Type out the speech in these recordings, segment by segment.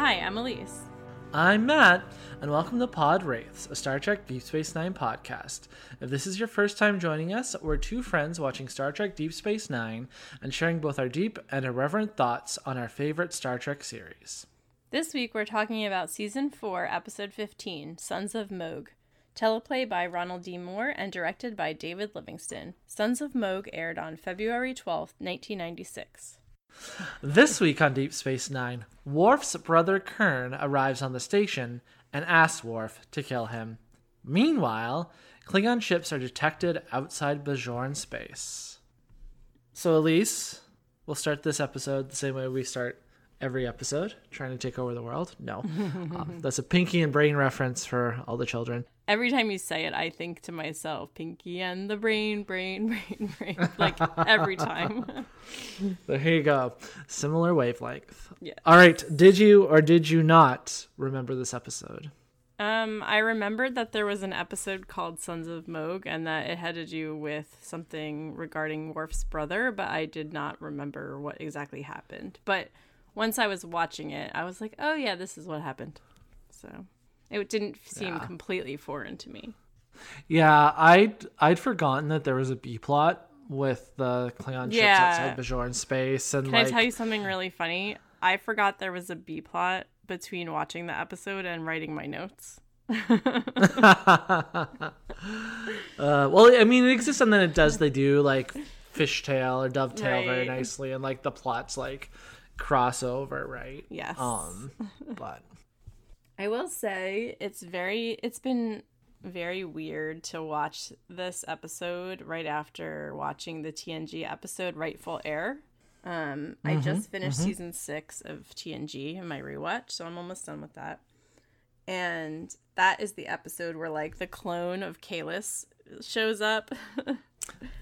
Hi, I'm Elise. I'm Matt, and welcome to Pod Wraiths, a Star Trek Deep Space Nine podcast. If this is your first time joining us, we're two friends watching Star Trek Deep Space Nine and sharing both our deep and irreverent thoughts on our favorite Star Trek series. This week we're talking about Season 4, Episode 15, Sons of Mogh. Teleplay by Ronald D. Moore and directed by David Livingston. Sons of Mogh aired on February 12, 1996. This week on Deep Space Nine, Worf's brother Kurn arrives on the station and asks Worf to kill him. Meanwhile, Klingon ships are detected outside Bajoran space. So, Elise, we'll start this episode the same way we start every episode, trying to take over the world. No, um, that's a Pinky and Brain reference for all the children. Every time you say it, I think to myself, Pinky and the brain, brain, brain, brain. Like every time. There you go. Similar wavelength. Yeah. All right. Did you or did you not remember this episode? Um, I remembered that there was an episode called Sons of Mogh and that it had to do with something regarding Worf's brother, but I did not remember what exactly happened. But once I was watching it, I was like, oh yeah, this is what happened. So it didn't seem Yeah. completely foreign to me. Yeah, I'd I'd forgotten that there was a B plot with the Klingon ships Yeah. outside Bajoran space, and Can like I tell you something really funny? I forgot there was a B plot between watching the episode and writing my notes. uh, well, I mean, it exists, and then it does. They do like fishtail or dovetail very nicely, and like the plots like crossover, right? Yes. Um, but I will say it's very it's been very weird to watch this episode right after watching the TNG episode Rightful Heir. Um I just finished season 6 of TNG in my rewatch, so I'm almost done with that. And that is the episode where like the clone of Kahless shows up.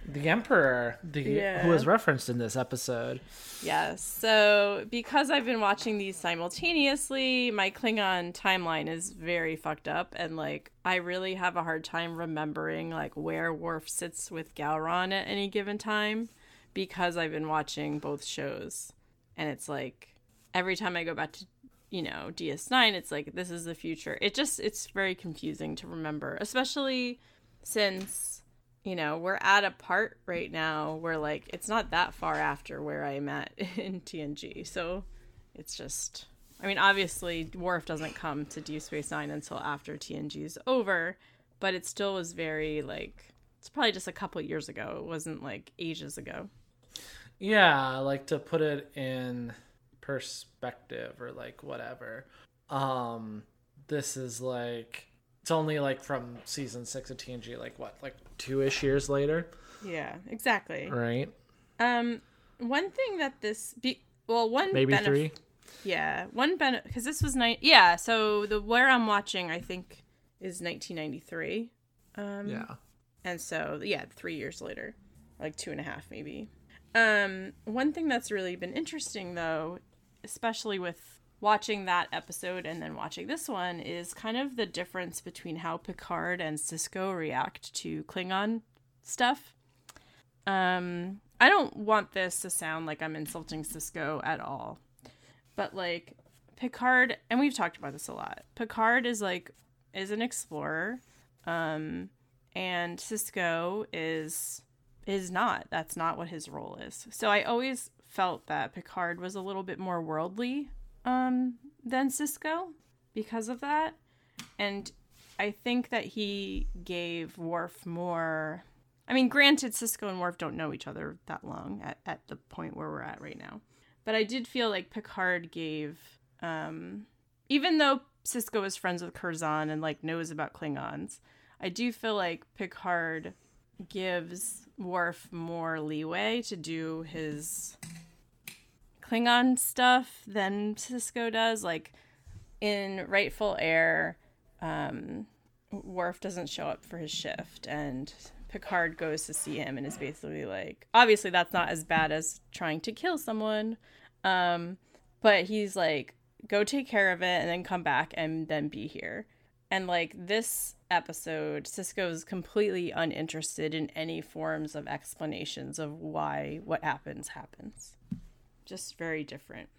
the Emperor, the Yeah. who is referenced in this episode, Yes. So because I've been watching these simultaneously, my Klingon timeline is very fucked up and like I really have a hard time remembering like where Worf sits with Gowron at any given time because I've been watching both shows. And it's like every time I go back to you know, DS9, it's like this is the future. It just it's very confusing to remember, especially since you know, we're at a part right now where like it's not that far after where I'm at in TNG. So it's just I mean, obviously Worf doesn't come to Deep Space Nine until after TNG is over, but it still was very like it's probably just a couple years ago. It wasn't like ages ago. Yeah, like to put it in perspective or like whatever. Um this is like it's only like from season 6 of TNG like what? Like 2ish years later, Yeah, exactly. right? Um one thing that this be well, one Maybe benef- 3. Yeah, one benefit because this was night. Yeah, so the where I'm watching, I think, is 1993. Um, Yeah. and so yeah, three years later, like two and a half maybe. Um, one thing that's really been interesting though, especially with watching that episode and then watching this one, is kind of the difference between how Picard and Sisko react to Klingon stuff. Um, I don't want this to sound like I'm insulting Sisko at all but like Picard and we've talked about this a lot. Picard is like is an explorer um and Sisko is is not. That's not what his role is. So I always felt that Picard was a little bit more worldly um than Sisko because of that. And I think that he gave Worf more I mean, granted, Sisko and Worf don't know each other that long at, at the point where we're at right now. But I did feel like Picard gave, um, even though Sisko is friends with Curzon and like knows about Klingons, I do feel like Picard gives Worf more leeway to do his Klingon stuff than Sisko does. Like in Rightful Heir, um, Worf doesn't show up for his shift, and Picard goes to see him and is basically like, obviously that's not as bad as trying to kill someone, um, but he's like, go take care of it and then come back and then be here. And like this episode, Sisko is completely uninterested in any forms of explanations of why what happens happens. Just very different.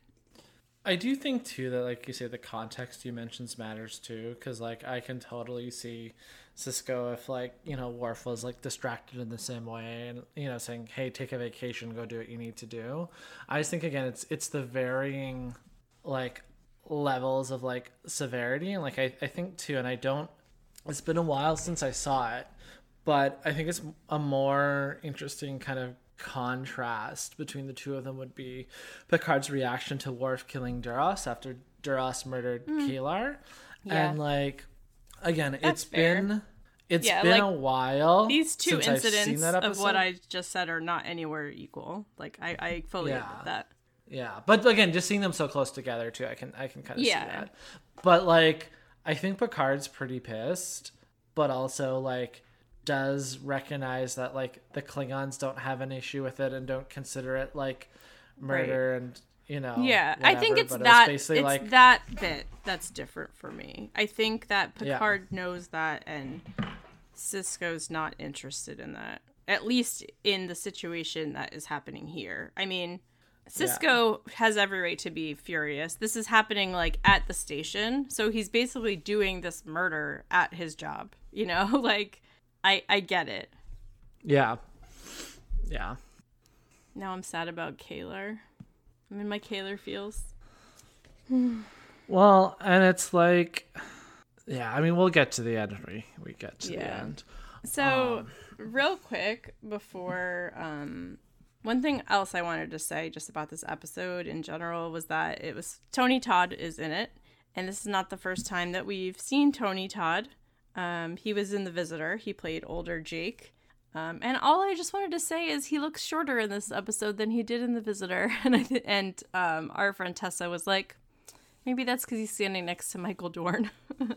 I do think too that like you say the context you mentions matters too because like I can totally see Sisko if like you know Worf was like distracted in the same way and you know saying hey take a vacation go do what you need to do. I just think again it's it's the varying like levels of like severity and like I, I think too and I don't it's been a while since I saw it but I think it's a more interesting kind of contrast between the two of them would be Picard's reaction to Worf killing Duras after Duras murdered mm. K'Ehleyr. Yeah. And like again, That's it's fair. been it's yeah, been like, a while. These two incidents of what I just said are not anywhere equal. Like I, I fully yeah. admit that. Yeah. But again, just seeing them so close together too, I can I can kind of yeah. see that. But like I think Picard's pretty pissed, but also like does recognize that like the Klingons don't have an issue with it and don't consider it like murder right. and you know yeah whatever, i think it's that it's, it's like that bit that's different for me i think that picard yeah. knows that and Sisko's not interested in that at least in the situation that is happening here i mean Sisko yeah. has every right to be furious. This is happening like at the station. So he's basically doing this murder at his job. You know, like I I get it. Yeah. Yeah. Now I'm sad about K'Ehleyr. I'm in my K'Ehleyr feels. well, and it's like yeah, I mean we'll get to the end we we get to yeah. the end. So, um, real quick before um one thing else I wanted to say just about this episode in general was that it was Tony Todd is in it, and this is not the first time that we've seen Tony Todd. Um, he was in The Visitor. He played older Jake. Um, and all I just wanted to say is he looks shorter in this episode than he did in The Visitor. And I th- and um, our friend Tessa was like, maybe that's because he's standing next to Michael Dorn.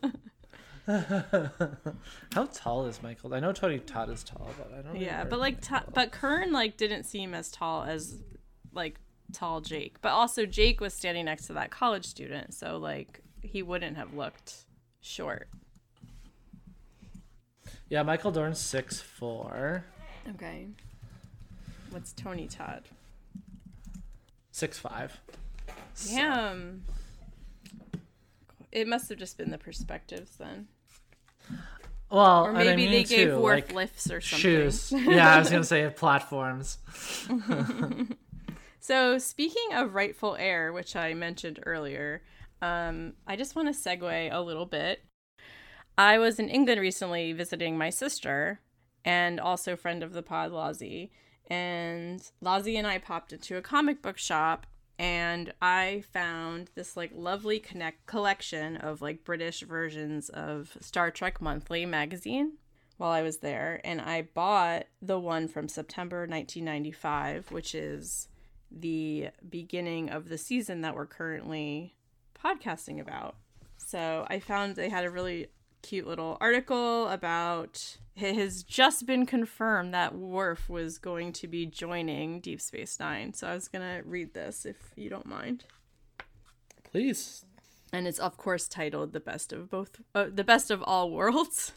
How tall is Michael? I know Tony Todd is tall, but I don't. Yeah, but like, but Kurn like didn't seem as tall as like tall Jake. But also Jake was standing next to that college student, so like he wouldn't have looked short. Yeah, Michael Dorn's six four. Okay. What's Tony Todd? Six five. Damn. So. It must have just been the perspectives then. Well, or maybe I mean they gave too, Worf like lifts or something. Shoes. Yeah, I was gonna say platforms. so speaking of rightful heir, which I mentioned earlier, um, I just want to segue a little bit I was in England recently visiting my sister and also friend of the pod, Lozzie. And Lozzie and I popped into a comic book shop and I found this like lovely connect collection of like British versions of Star Trek Monthly magazine while I was there and I bought the one from September 1995 which is the beginning of the season that we're currently podcasting about. So I found they had a really cute little article about it has just been confirmed that Worf was going to be joining Deep Space Nine. So I was gonna read this if you don't mind. Please. And it's of course titled "The Best of Both, uh, the Best of All Worlds."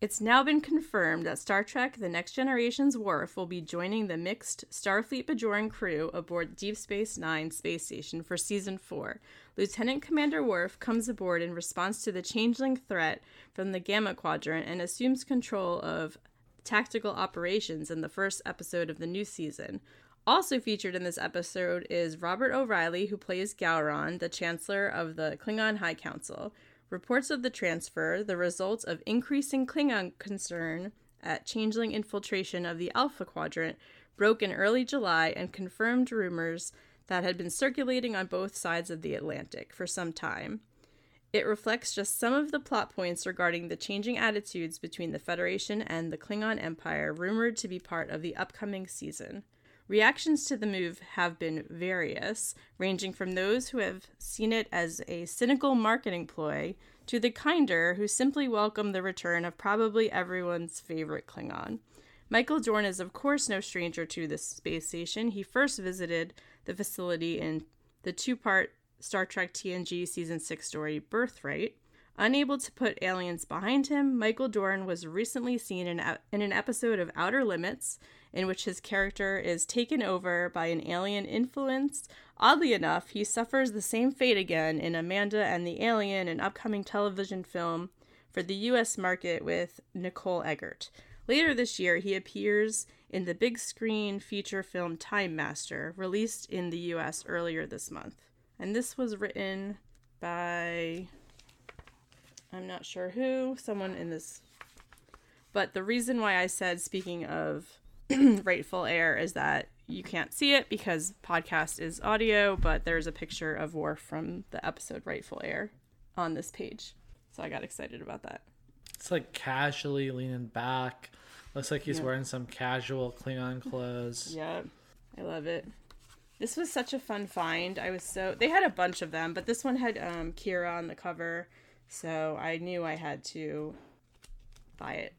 It's now been confirmed that Star Trek The Next Generation's Worf will be joining the mixed Starfleet Bajoran crew aboard Deep Space Nine space station for season 4. Lieutenant Commander Worf comes aboard in response to the changeling threat from the Gamma Quadrant and assumes control of tactical operations in the first episode of the new season. Also featured in this episode is Robert O'Reilly, who plays Gowron, the Chancellor of the Klingon High Council. Reports of the transfer, the results of increasing Klingon concern at changeling infiltration of the Alpha Quadrant, broke in early July and confirmed rumors that had been circulating on both sides of the Atlantic for some time. It reflects just some of the plot points regarding the changing attitudes between the Federation and the Klingon Empire rumored to be part of the upcoming season. Reactions to the move have been various, ranging from those who have seen it as a cynical marketing ploy to the kinder who simply welcome the return of probably everyone's favorite Klingon. Michael Dorn is, of course, no stranger to this space station. He first visited the facility in the two part Star Trek TNG Season 6 story Birthright. Unable to put aliens behind him, Michael Dorn was recently seen in, in an episode of Outer Limits in which his character is taken over by an alien influence. Oddly enough, he suffers the same fate again in Amanda and the Alien, an upcoming television film for the US market with Nicole Eggert. Later this year, he appears in the big screen feature film Time Master, released in the US earlier this month. And this was written by I'm not sure who, someone in this. But the reason why I said, speaking of Rightful Heir, is that you can't see it because podcast is audio, but there's a picture of Worf from the episode Rightful Heir on this page. So I got excited about that. It's like casually leaning back. Looks like he's Yeah. wearing some casual Klingon clothes. Yeah, I love it. This was such a fun find. I was so they had a bunch of them, but this one had um, Kira on the cover, so I knew I had to buy it,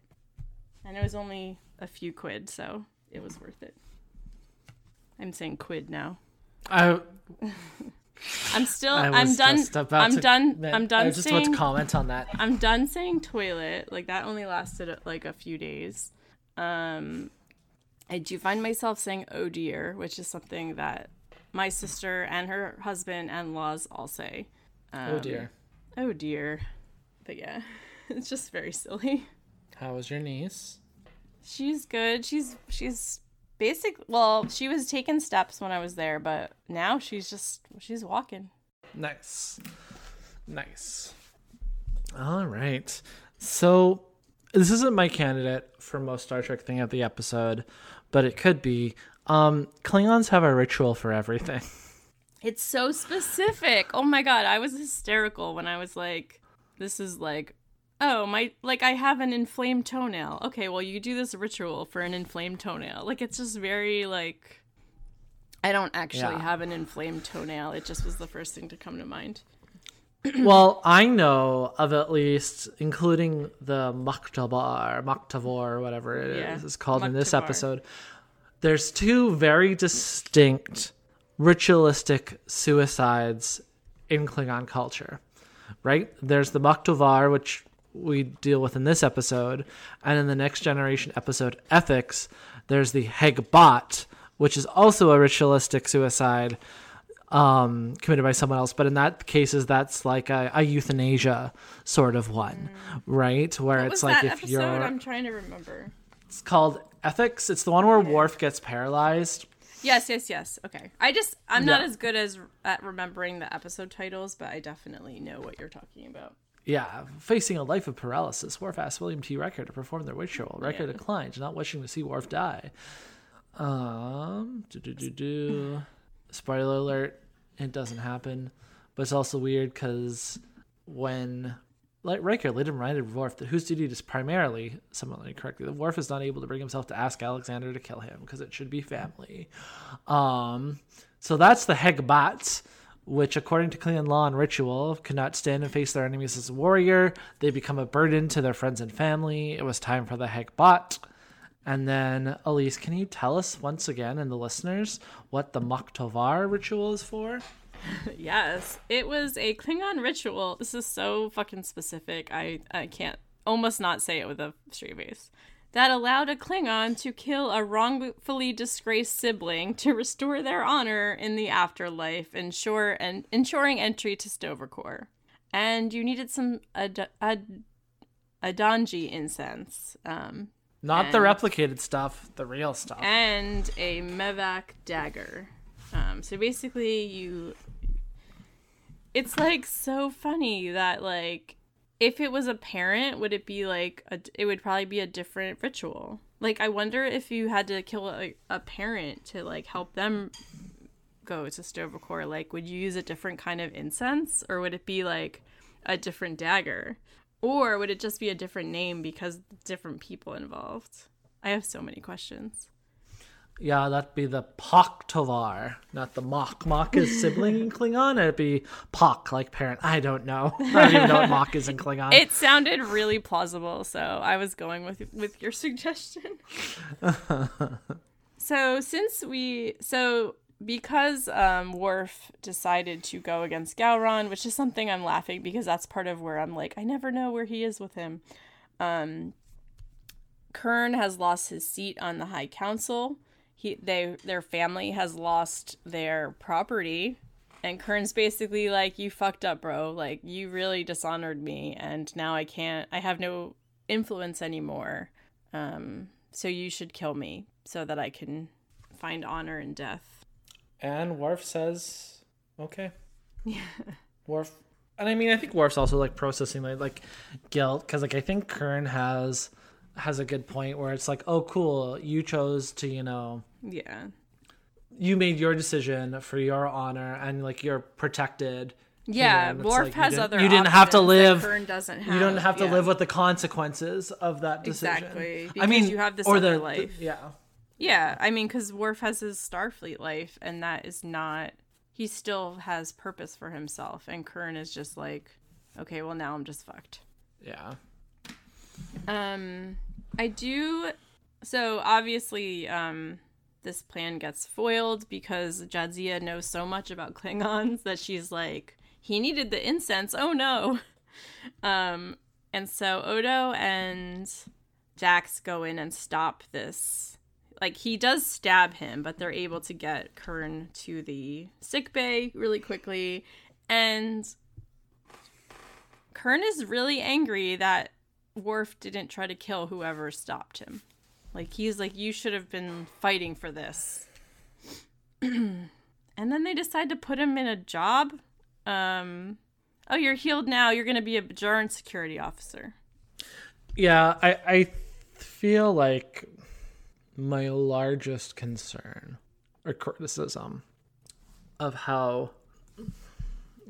and it was only a few quid, so it was worth it. I'm saying quid now. I, I'm still. I I'm done. I'm to- done. man, I'm done I just about to comment on that. I'm done saying toilet. Like that only lasted like a few days. Um, I do find myself saying oh dear, which is something that my sister and her husband and laws all say. Um, oh dear. Oh dear. But yeah, it's just very silly. How was your niece? She's good. She's she's basic. Well, she was taking steps when I was there, but now she's just she's walking. Nice. Nice. All right. So this isn't my candidate for most Star Trek thing of the episode, but it could be. Um, Klingons have a ritual for everything. It's so specific. Oh my god, I was hysterical when I was like, this is like, oh, my, like I have an inflamed toenail. Okay, well, you do this ritual for an inflamed toenail. Like, it's just very, like, I don't actually Yeah. have an inflamed toenail. It just was the first thing to come to mind. well, I know of at least, including the Maktabar, Maktavor, whatever it is Yeah, it's called in this episode. There's two very distinct ritualistic suicides in Klingon culture, right? There's the Mauk-to'Vor, which we deal with in this episode, and in the Next Generation episode, Ethics, there's the Hegh'bat, which is also a ritualistic suicide um, committed by someone else. But in that cases, that's like a, a euthanasia sort of one, right? Where Mm. What it's was like that if episode? you're, I'm trying to remember. it's called Ethics. It's the one where Worf gets paralyzed. Yes, yes, yes. Okay. I just, I'm not as good as at remembering the episode titles, but I definitely know what you're talking about. Yeah, facing a life of paralysis, Worf asks William T. Riker to perform the ritual. Riker Yeah. declines, not wishing to see Worf die. Um, do do do do. Spoiler alert: it doesn't happen, but it's also weird because when like Riker later reminded Worf that whose duty it is primarily, someone correctly, that Worf is not able to bring himself to ask Alexander to kill him because it should be family. Um, so that's the Hegh'bat, which, according to Klingon law and ritual, could not stand and face their enemies as a warrior. They become a burden to their friends and family. It was time for the Hegh'bat. And then, Elise, can you tell us once again and the listeners what the Mauk-to'Vor ritual is for? Yes, it was a Klingon ritual. This is so fucking specific. I I can't almost not say it with a straight face. That allowed a Klingon to kill a wrongfully disgraced sibling to restore their honor in the afterlife, ensure and ensuring entry to Sto-vo-kor. And you needed some ad- ad- Adanji incense, um, Not the replicated stuff, the real stuff. and a mevak dagger. Um, so basically, you. It's like so funny that like if it was a parent, would it be like a? It would probably be a different ritual. Like I wonder if you had to kill a, a parent to like help them go to Sto-vo-kor. Like, would you use a different kind of incense, or would it be like a different dagger, or would it just be a different name because different people involved? I have so many questions. Yeah, that'd be the Paktovar, not the Mok. Mok is sibling in Klingon. It'd be Pak, like parent. I don't know. I don't even know what Mok is in Klingon. It sounded really plausible, so I was going with with your suggestion. so since we so because um Worf decided to go against Gowron, which is something I'm laughing because that's part of where I'm like I never know where he is with him. Um Kurn has lost his seat on the High Council. He they their family has lost their property. And Kurn's basically like, You fucked up, bro. Like you really dishonored me and now I can't I have no influence anymore. Um, so you should kill me so that I can find honor in death. And Worf says, "Okay." Yeah. Worf, and I mean, I think Worf's also like processing like, like guilt because like I think Kurn has has a good point where it's like, "Oh, cool, you chose to you know." Yeah. You made your decision for your honor, and like you're protected. Yeah, you know, Worf like, has you other. You didn't have to live. Kurn doesn't have. You don't have to yeah. live with the consequences of that decision. Exactly, I mean, you have this or other the, life. The, yeah. Yeah, I mean, because Worf has his Starfleet life, and that is not. He still has purpose for himself, and Kurn is just like, okay, well now I'm just fucked. Yeah. Um, I do. So obviously, um, this plan gets foiled because Jadzia knows so much about Klingons that she's like, he needed the incense. Oh no. Um, and so Odo and Dax go in and stop this. Like he does stab him, but they're able to get Kurn to the sick bay really quickly, and Kurn is really angry that Worf didn't try to kill whoever stopped him. Like he's like, you should have been fighting for this. and then they decide to put him in a job. Um, oh, you're healed now. You're gonna be a Bajoran security officer. Yeah, I I feel like my largest concern or criticism of how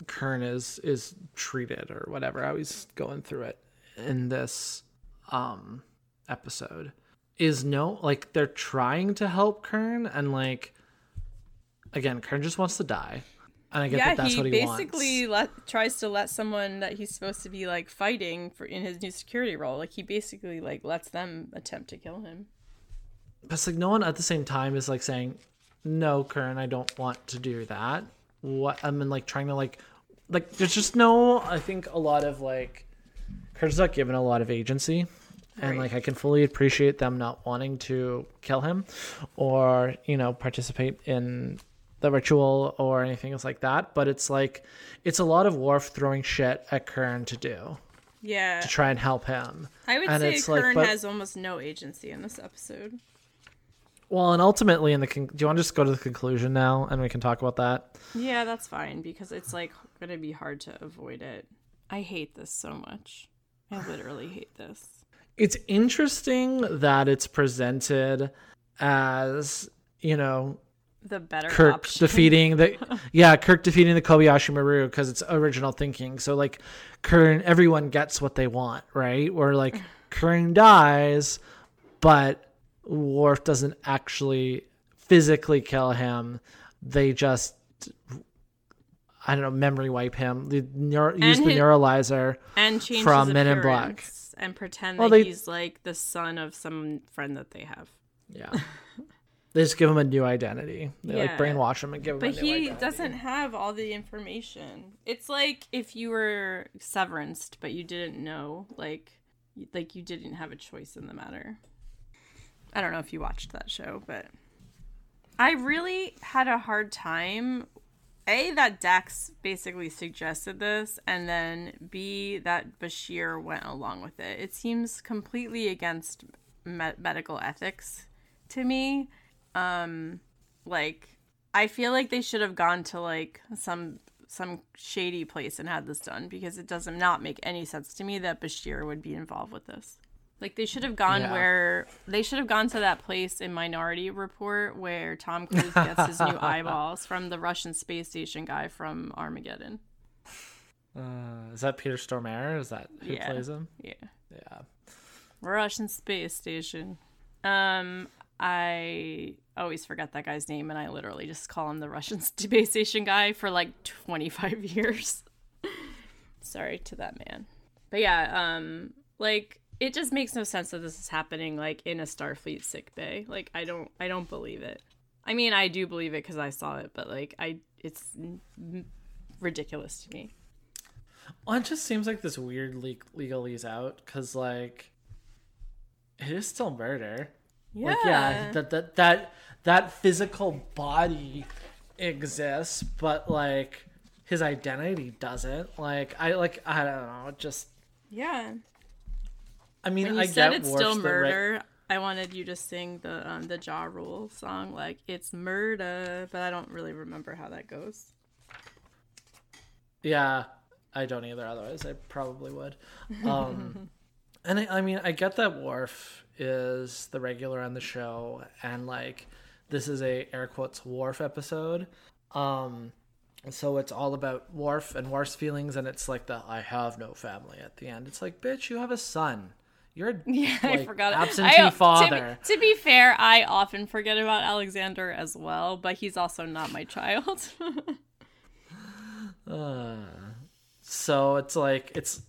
Kurn is is treated or whatever, how he's going through it in this um episode is no like they're trying to help Kurn and like again, Kurn just wants to die. And I get yeah, that that's he what he basically wants. let tries to let someone that he's supposed to be like fighting for in his new security role. Like he basically like lets them attempt to kill him. But it's like no one at the same time is like saying, "No, Kurn, I don't want to do that." What I'm mean, like trying to like, like there's just no. I think a lot of like, Kurn's not given a lot of agency, and Right. like I can fully appreciate them not wanting to kill him, or you know participate in the ritual or anything else like that. But it's like, it's a lot of Worf throwing shit at Kurn to do Yeah, to try and help him. I would and say it's like, Kurn but- has almost no agency in this episode. Well, and ultimately, in the con- do you want to just go to the conclusion now, and we can talk about that? Yeah, that's fine because it's like gonna be hard to avoid it. I hate this so much. I literally hate this. It's interesting that it's presented as you know The better Kirk option. defeating the yeah Kirk defeating the Kobayashi Maru because it's original thinking. So like Kurn, everyone gets what they want, right? Or like Kurn dies, but Worf doesn't actually physically kill him. They just I don't know, memory wipe him. The neuro, use the neuralizer. and change from his Men in Black. and pretend Well, that they- he's like the son of some friend that they have. Yeah. they just give him a new identity. They like brainwash him and give him But a new he identity. doesn't have all the information. It's like if you were severanced, but you didn't know, like, like you didn't have a choice in the matter. I don't know if you watched that show, but I really had a hard time. A that Dax basically suggested this, and then B that Bashir went along with it. It seems completely against me- medical ethics to me. Um, like I feel like they should have gone to like some some shady place and had this done because it does not make any sense to me that Bashir would be involved with this. Like they should have gone Yeah. where they should have gone to that place in Minority Report where Tom Cruise gets his new eyeballs from the Russian space station guy from Armageddon. Uh, is that Peter Stormare? Is that who Yeah. plays him? Yeah. Yeah. Russian space station. Um, I always forget that guy's name, and I literally just call him the Russian space station guy for like 25 years. Sorry to that man. But yeah, um, like it just makes no sense that this is happening like in a Starfleet sick bay. Like I don't, I don't believe it. I mean, I do believe it because I saw it, but like I, it's ridiculous to me. Well, it just seems like this weird le- legalese out because, like, it is still murder. Yeah. Like, yeah, that that that that physical body exists, but like his identity doesn't. Like I like I don't know, just yeah. I mean When you I said get it's still the right- murder, I wanted you to sing the um, the Ja Rule song, like it's murder, but I don't really remember how that goes. Yeah, I don't either. Otherwise, I probably would. Um, and I, I mean, I get that Worf is the regular on the show, and like this is a air quotes Worf episode. Um, so it's all about Worf and Worf's feelings, and it's like the "I have no family" at the end. It's like, bitch, you have a son. You're Yeah, I forgot. absentee I, to be- father. To be, fair, I often forget about Alexander as well, but he's also not my child. Uh, so it's like it's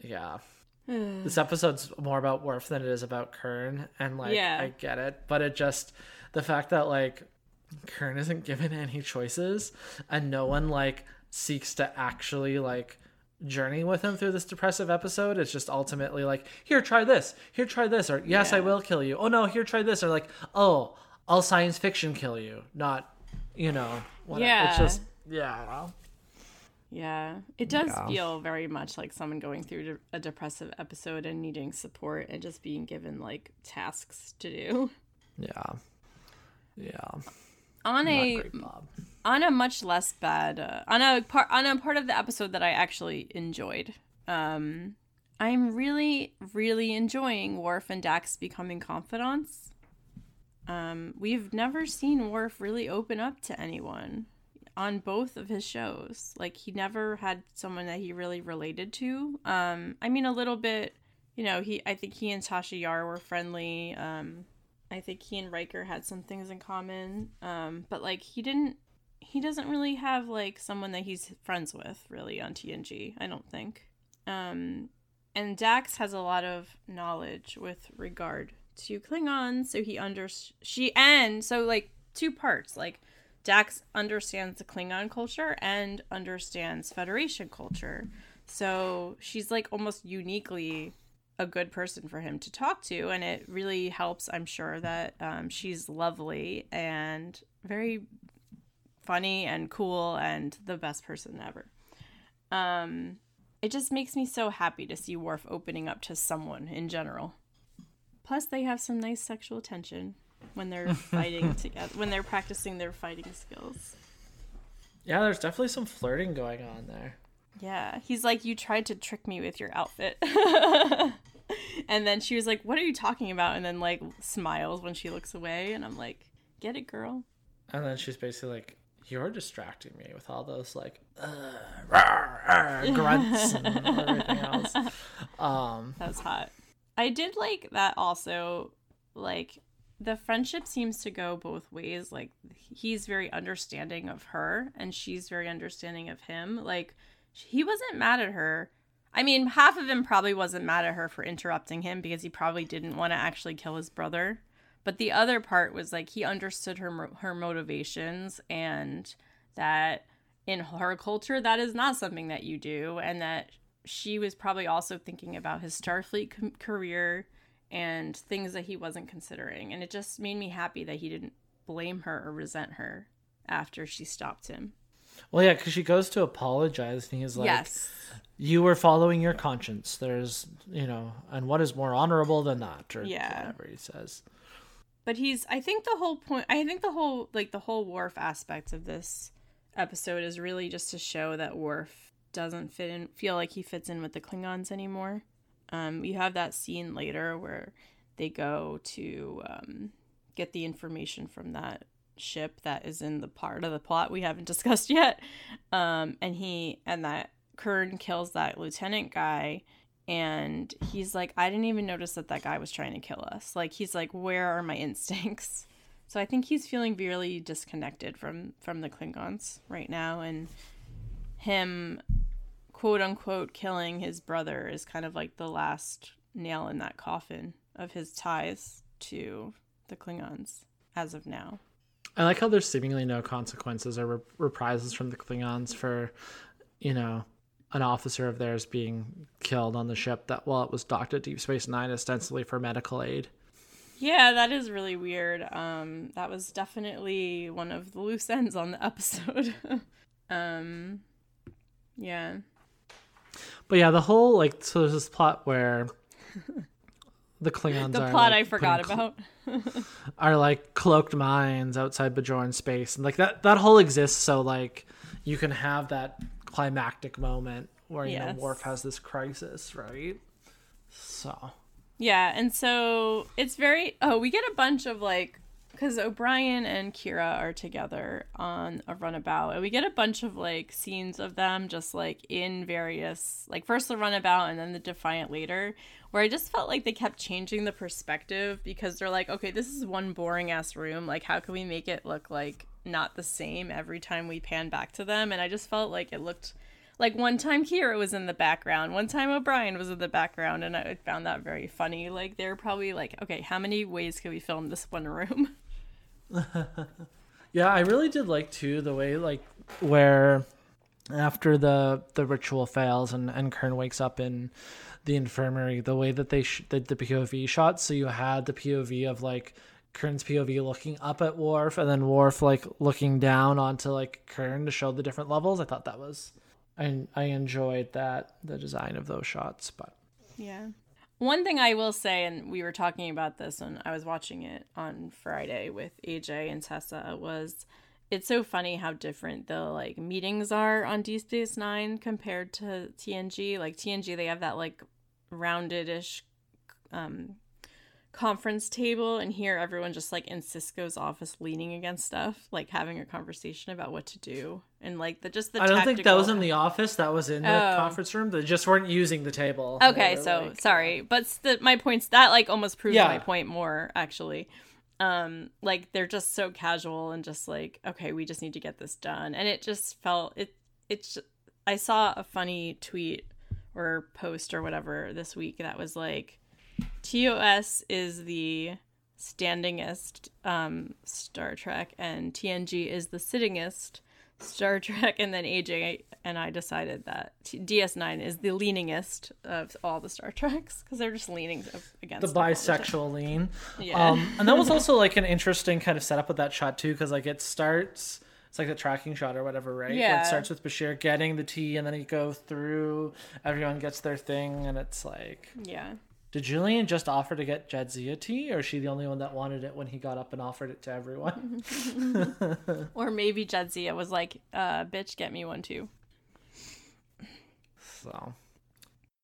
yeah. this episode's more about Worf than it is about Kurn, and like Yeah. I get it, but it just the fact that like Kurn isn't given any choices, and no one like seeks to actually like journey with him through this depressive episode. It's just ultimately like, here, try this, here, try this, or yes, I will kill you. Oh no, here, try this, or like, oh, I'll science fiction kill you, not you know, whatever. It's Yeah. just yeah. yeah, it does Yeah. feel very much like someone going through a depressive episode and needing support and just being given like tasks to do. Yeah. Yeah. On Not a great, Bob. On a much less bad uh, on a part on a part of the episode that I actually enjoyed. Um, I'm really really enjoying Worf and Dax becoming confidants. Um, we've never seen Worf really open up to anyone on both of his shows. Like he never had someone that he really related to. Um, I mean a little bit, you know, he I think he and Tasha Yar were friendly. Um, I think he and Riker had some things in common. Um, but like he didn't he doesn't really have like someone that he's friends with really on TNG, I don't think. Um and Dax has a lot of knowledge with regard to Klingons, so he under she and so like two parts, like Dax understands the Klingon culture and understands Federation culture. So she's like almost uniquely a good person for him to talk to, and it really helps. I'm sure that um, she's lovely and very funny and cool and the best person ever. Um, it just makes me so happy to see Worf opening up to someone in general. Plus, they have some nice sexual tension when they're fighting together, when they're practicing their fighting skills. Yeah, there's definitely some flirting going on there. Yeah, he's like, You tried to trick me with your outfit. and then she was like, What are you talking about? And then, like, smiles when she looks away. And I'm like, Get it, girl. And then she's basically like, "You're distracting me with all those like uh, rawr, rawr, grunts and everything else." Um, That was hot. I did like that also. Like, the friendship seems to go both ways. Like, he's very understanding of her, and she's very understanding of him. Like, he wasn't mad at her. I mean, half of him probably wasn't mad at her for interrupting him because he probably didn't want to actually kill his brother. But the other part was like he understood her her motivations and that in her culture that is not something that you do and that she was probably also thinking about his Starfleet c- career and things that he wasn't considering and it just made me happy that he didn't blame her or resent her after she stopped him. well, yeah, because she goes to apologize, and he's like, yes. "You were following your conscience. There's, you know, and what is more honorable than that?" Or Yeah. whatever he says. But he's i think the whole point i think the whole like the whole Worf aspect of this episode is really just to show that Worf doesn't fit in feel like he fits in with the klingons anymore. Um you have that scene later where they go to um get the information from that ship that is in the part of the plot we haven't discussed yet. Um and he and that kurn kills that lieutenant guy and he's like i didn't even notice that that guy was trying to kill us. Like he's like where are my instincts? So i think he's feeling really disconnected from from the klingons right now and him quote unquote killing his brother is kind of like the last nail in that coffin of his ties to the klingons as of now. I like how there's seemingly no consequences or rep- reprises from the Klingons for, you know, an officer of theirs being killed on the ship that while it was docked at Deep Space Nine, ostensibly for medical aid. Yeah, that is really weird. Um, that was definitely one of the loose ends on the episode. um, yeah. But yeah, the whole like so there's this plot where the Klingons The are plot like, I forgot cl- about. are like cloaked mines outside Bajoran space, and like that that whole exists so like you can have that climactic moment where you Yes. know Worf has this crisis, right? So Yeah, and so it's very oh, we get a bunch of like because O'Brien and Kira are together on a runabout, and we get a bunch of like scenes of them just like in various like first the runabout and then the Defiant later, where I just felt like they kept changing the perspective because they're like, okay, this is one boring ass room, like how can we make it look like not the same every time we pan back to them? And I just felt like it looked like one time Kira was in the background, one time O'Brien was in the background, and I found that very funny. Like they're probably like, okay, how many ways can we film this one room? yeah, I really did like too the way like where after the the ritual fails and and Kurn wakes up in the infirmary, the way that they sh- did the POV shot, So you had the POV of like Kurn's POV looking up at Worf, and then Worf like looking down onto like Kurn to show the different levels. I thought that was, I I enjoyed that the design of those shots, but Yeah. One thing I will say, and we were talking about this when I was watching it on Friday with AJ and Tessa, was it's so funny how different the like meetings are on D Space Nine compared to TNG. Like TNG, they have that like rounded-ish um, conference table, and here everyone just like in Sisko's office leaning against stuff, like having a conversation about what to do, and like the just the. I don't think that was in the office. That was in the Oh. conference room. They just weren't using the table. Okay, so like- sorry, but st- my points that like almost proves Yeah. my point more actually. Um, like they're just so casual and just like, okay, we just need to get this done, and it just felt it. It's. I saw a funny tweet or post or whatever this week that was like, TOS is the standingest um, Star Trek, and TNG is the sittingest Star Trek, and then AJ and I decided that T- DS9 is the leaningest of all the Star Treks because they're just leaning against the stuff all time. bisexual lean. Yeah. Um, and that was also like an interesting kind of setup with that shot too, because like it starts, it's like the tracking shot or whatever, right? Where Yeah. it starts with Bashir getting the tea, and then you go through. Everyone gets their thing, and it's like, Yeah. Did Julian just offer to get Jadzia tea, or is she the only one that wanted it when he got up and offered it to everyone? Or maybe Jadzia was like, uh, bitch, get me one too. so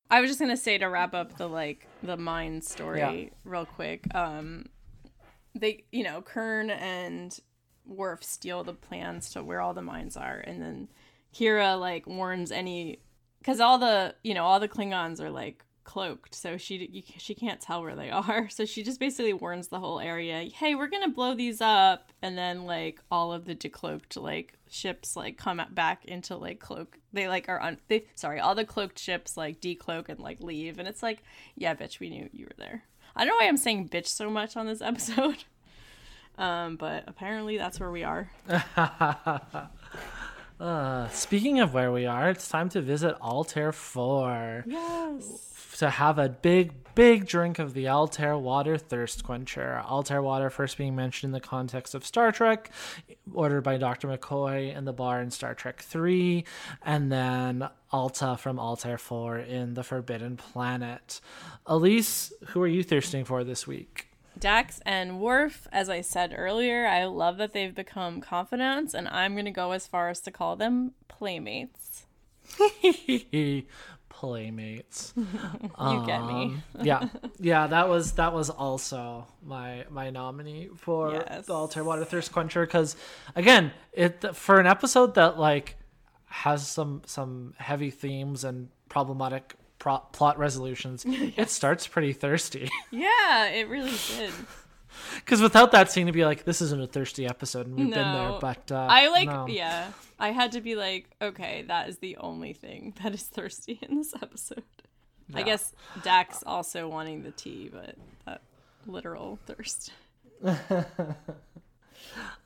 I was just gonna say to wrap up the like the mine story Yeah. real quick. Um, they, you know, Kern and Worf steal the plans to where all the mines are, and then Kira like warns any because all the you know all the Klingons are like cloaked, so she you, she can't tell where they are. So she just basically warns the whole area, "Hey, we're gonna blow these up," and then like all of the decloaked like ships like come back into like cloak. They like are on they sorry, all the cloaked ships like decloak and like leave, and it's like, yeah, bitch, we knew you were there. I don't know why I'm saying bitch so much on this episode. Um, but apparently that's where we are. uh, speaking of where we are, it's time to visit Altair Four. Yes. To have a big, big drink of the Altair Water Thirst Quencher. Altair Water first being mentioned in the context of Star Trek, ordered by Dr. McCoy in the bar in Star Trek 3, and then Altaira from Altair 4 in The Forbidden Planet. Elise, who are you thirsting for this week? Dax and Worf, as I said earlier, I love that they've become confidants, and I'm going to go as far as to call them playmates. Playmates. You get me. Um, yeah, yeah. That was that was also my my nominee for Yes. the Altair Water Thirst Quencher because again, it for an episode that like has some some heavy themes and problematic pro- plot resolutions, it starts pretty thirsty. Yeah, it really did. Because without that scene, to be like, this isn't a thirsty episode, and we've been there. But uh, I like, no. yeah. I had to be like, okay, that is the only thing that is thirsty in this episode. I guess Dax also wanting the tea, but that literal thirst.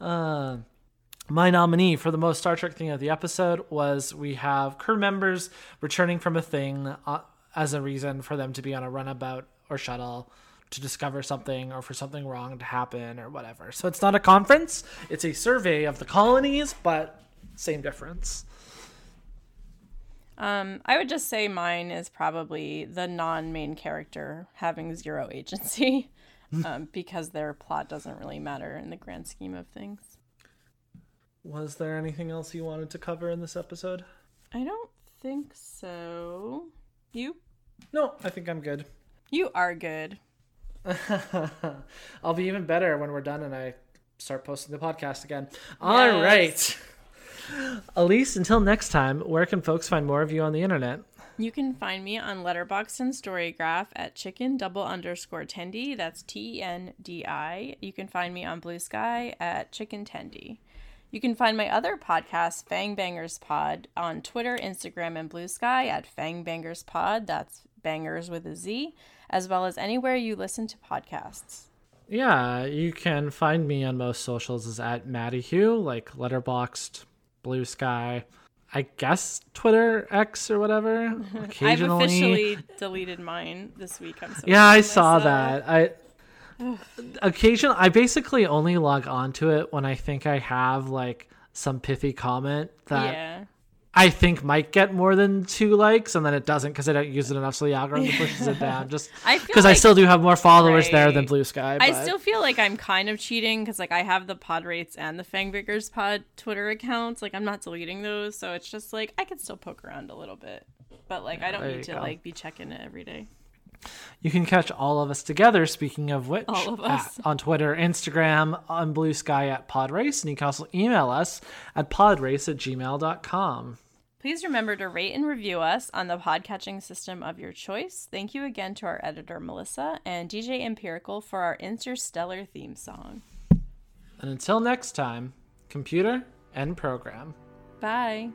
Uh, my nominee for the most Star Trek thing of the episode was we have crew members returning from a thing uh, as a reason for them to be on a runabout or shuttle to discover something or for something wrong to happen or whatever. So it's not a conference, it's a survey of the colonies, but same difference. Um, I would just say mine is probably the non-main character having zero agency, um, because their plot doesn't really matter in the grand scheme of things. Was there anything else you wanted to cover in this episode? I don't think so. You? No, I think I'm good. You are good. I'll be even better when we're done and I start posting the podcast again. All right, Elise, until next time, where can folks find more of you on the internet? You can find me on Letterboxd and Storygraph at chicken double underscore tendy. That's T E N D I. You can find me on Blue Sky at chicken tendy. You can find my other podcast, Fang Bangers Pod, on Twitter, Instagram, and Blue Sky at Fang Bangers Pod. That's bangers with a Z, as well as anywhere you listen to podcasts. Yeah, you can find me on most socials is at Maddie Hugh, like Letterboxd, Blue Sky, I guess Twitter X or whatever. Occasionally, I've officially deleted mine this week. I'm so yeah, I saw myself. that. I occasionally I basically only log on to it when I think I have like some pithy comment that Yeah. I think might get more than two likes, and then it doesn't because I don't use it enough, so the algorithm pushes it down. Just because I like- still do have more followers there than Blue Sky. But. I still feel like I'm kind of cheating because like I have the Podwraiths and the Fangbreakers Pod Twitter accounts. Like I'm not deleting those, so it's just like I can still poke around a little bit, but like I don't need to go. like be checking it every day. You can catch all of us together, speaking of which, All of us. at- on Twitter, Instagram, on Blue Sky at Podwraiths, and you can also email us at podwraiths at gmail.com. Please remember to rate and review us on the podcatching system of your choice. Thank you again to our editor Melissa and DJ Empirical for our interstellar theme song. And until next time, computer and program. Bye.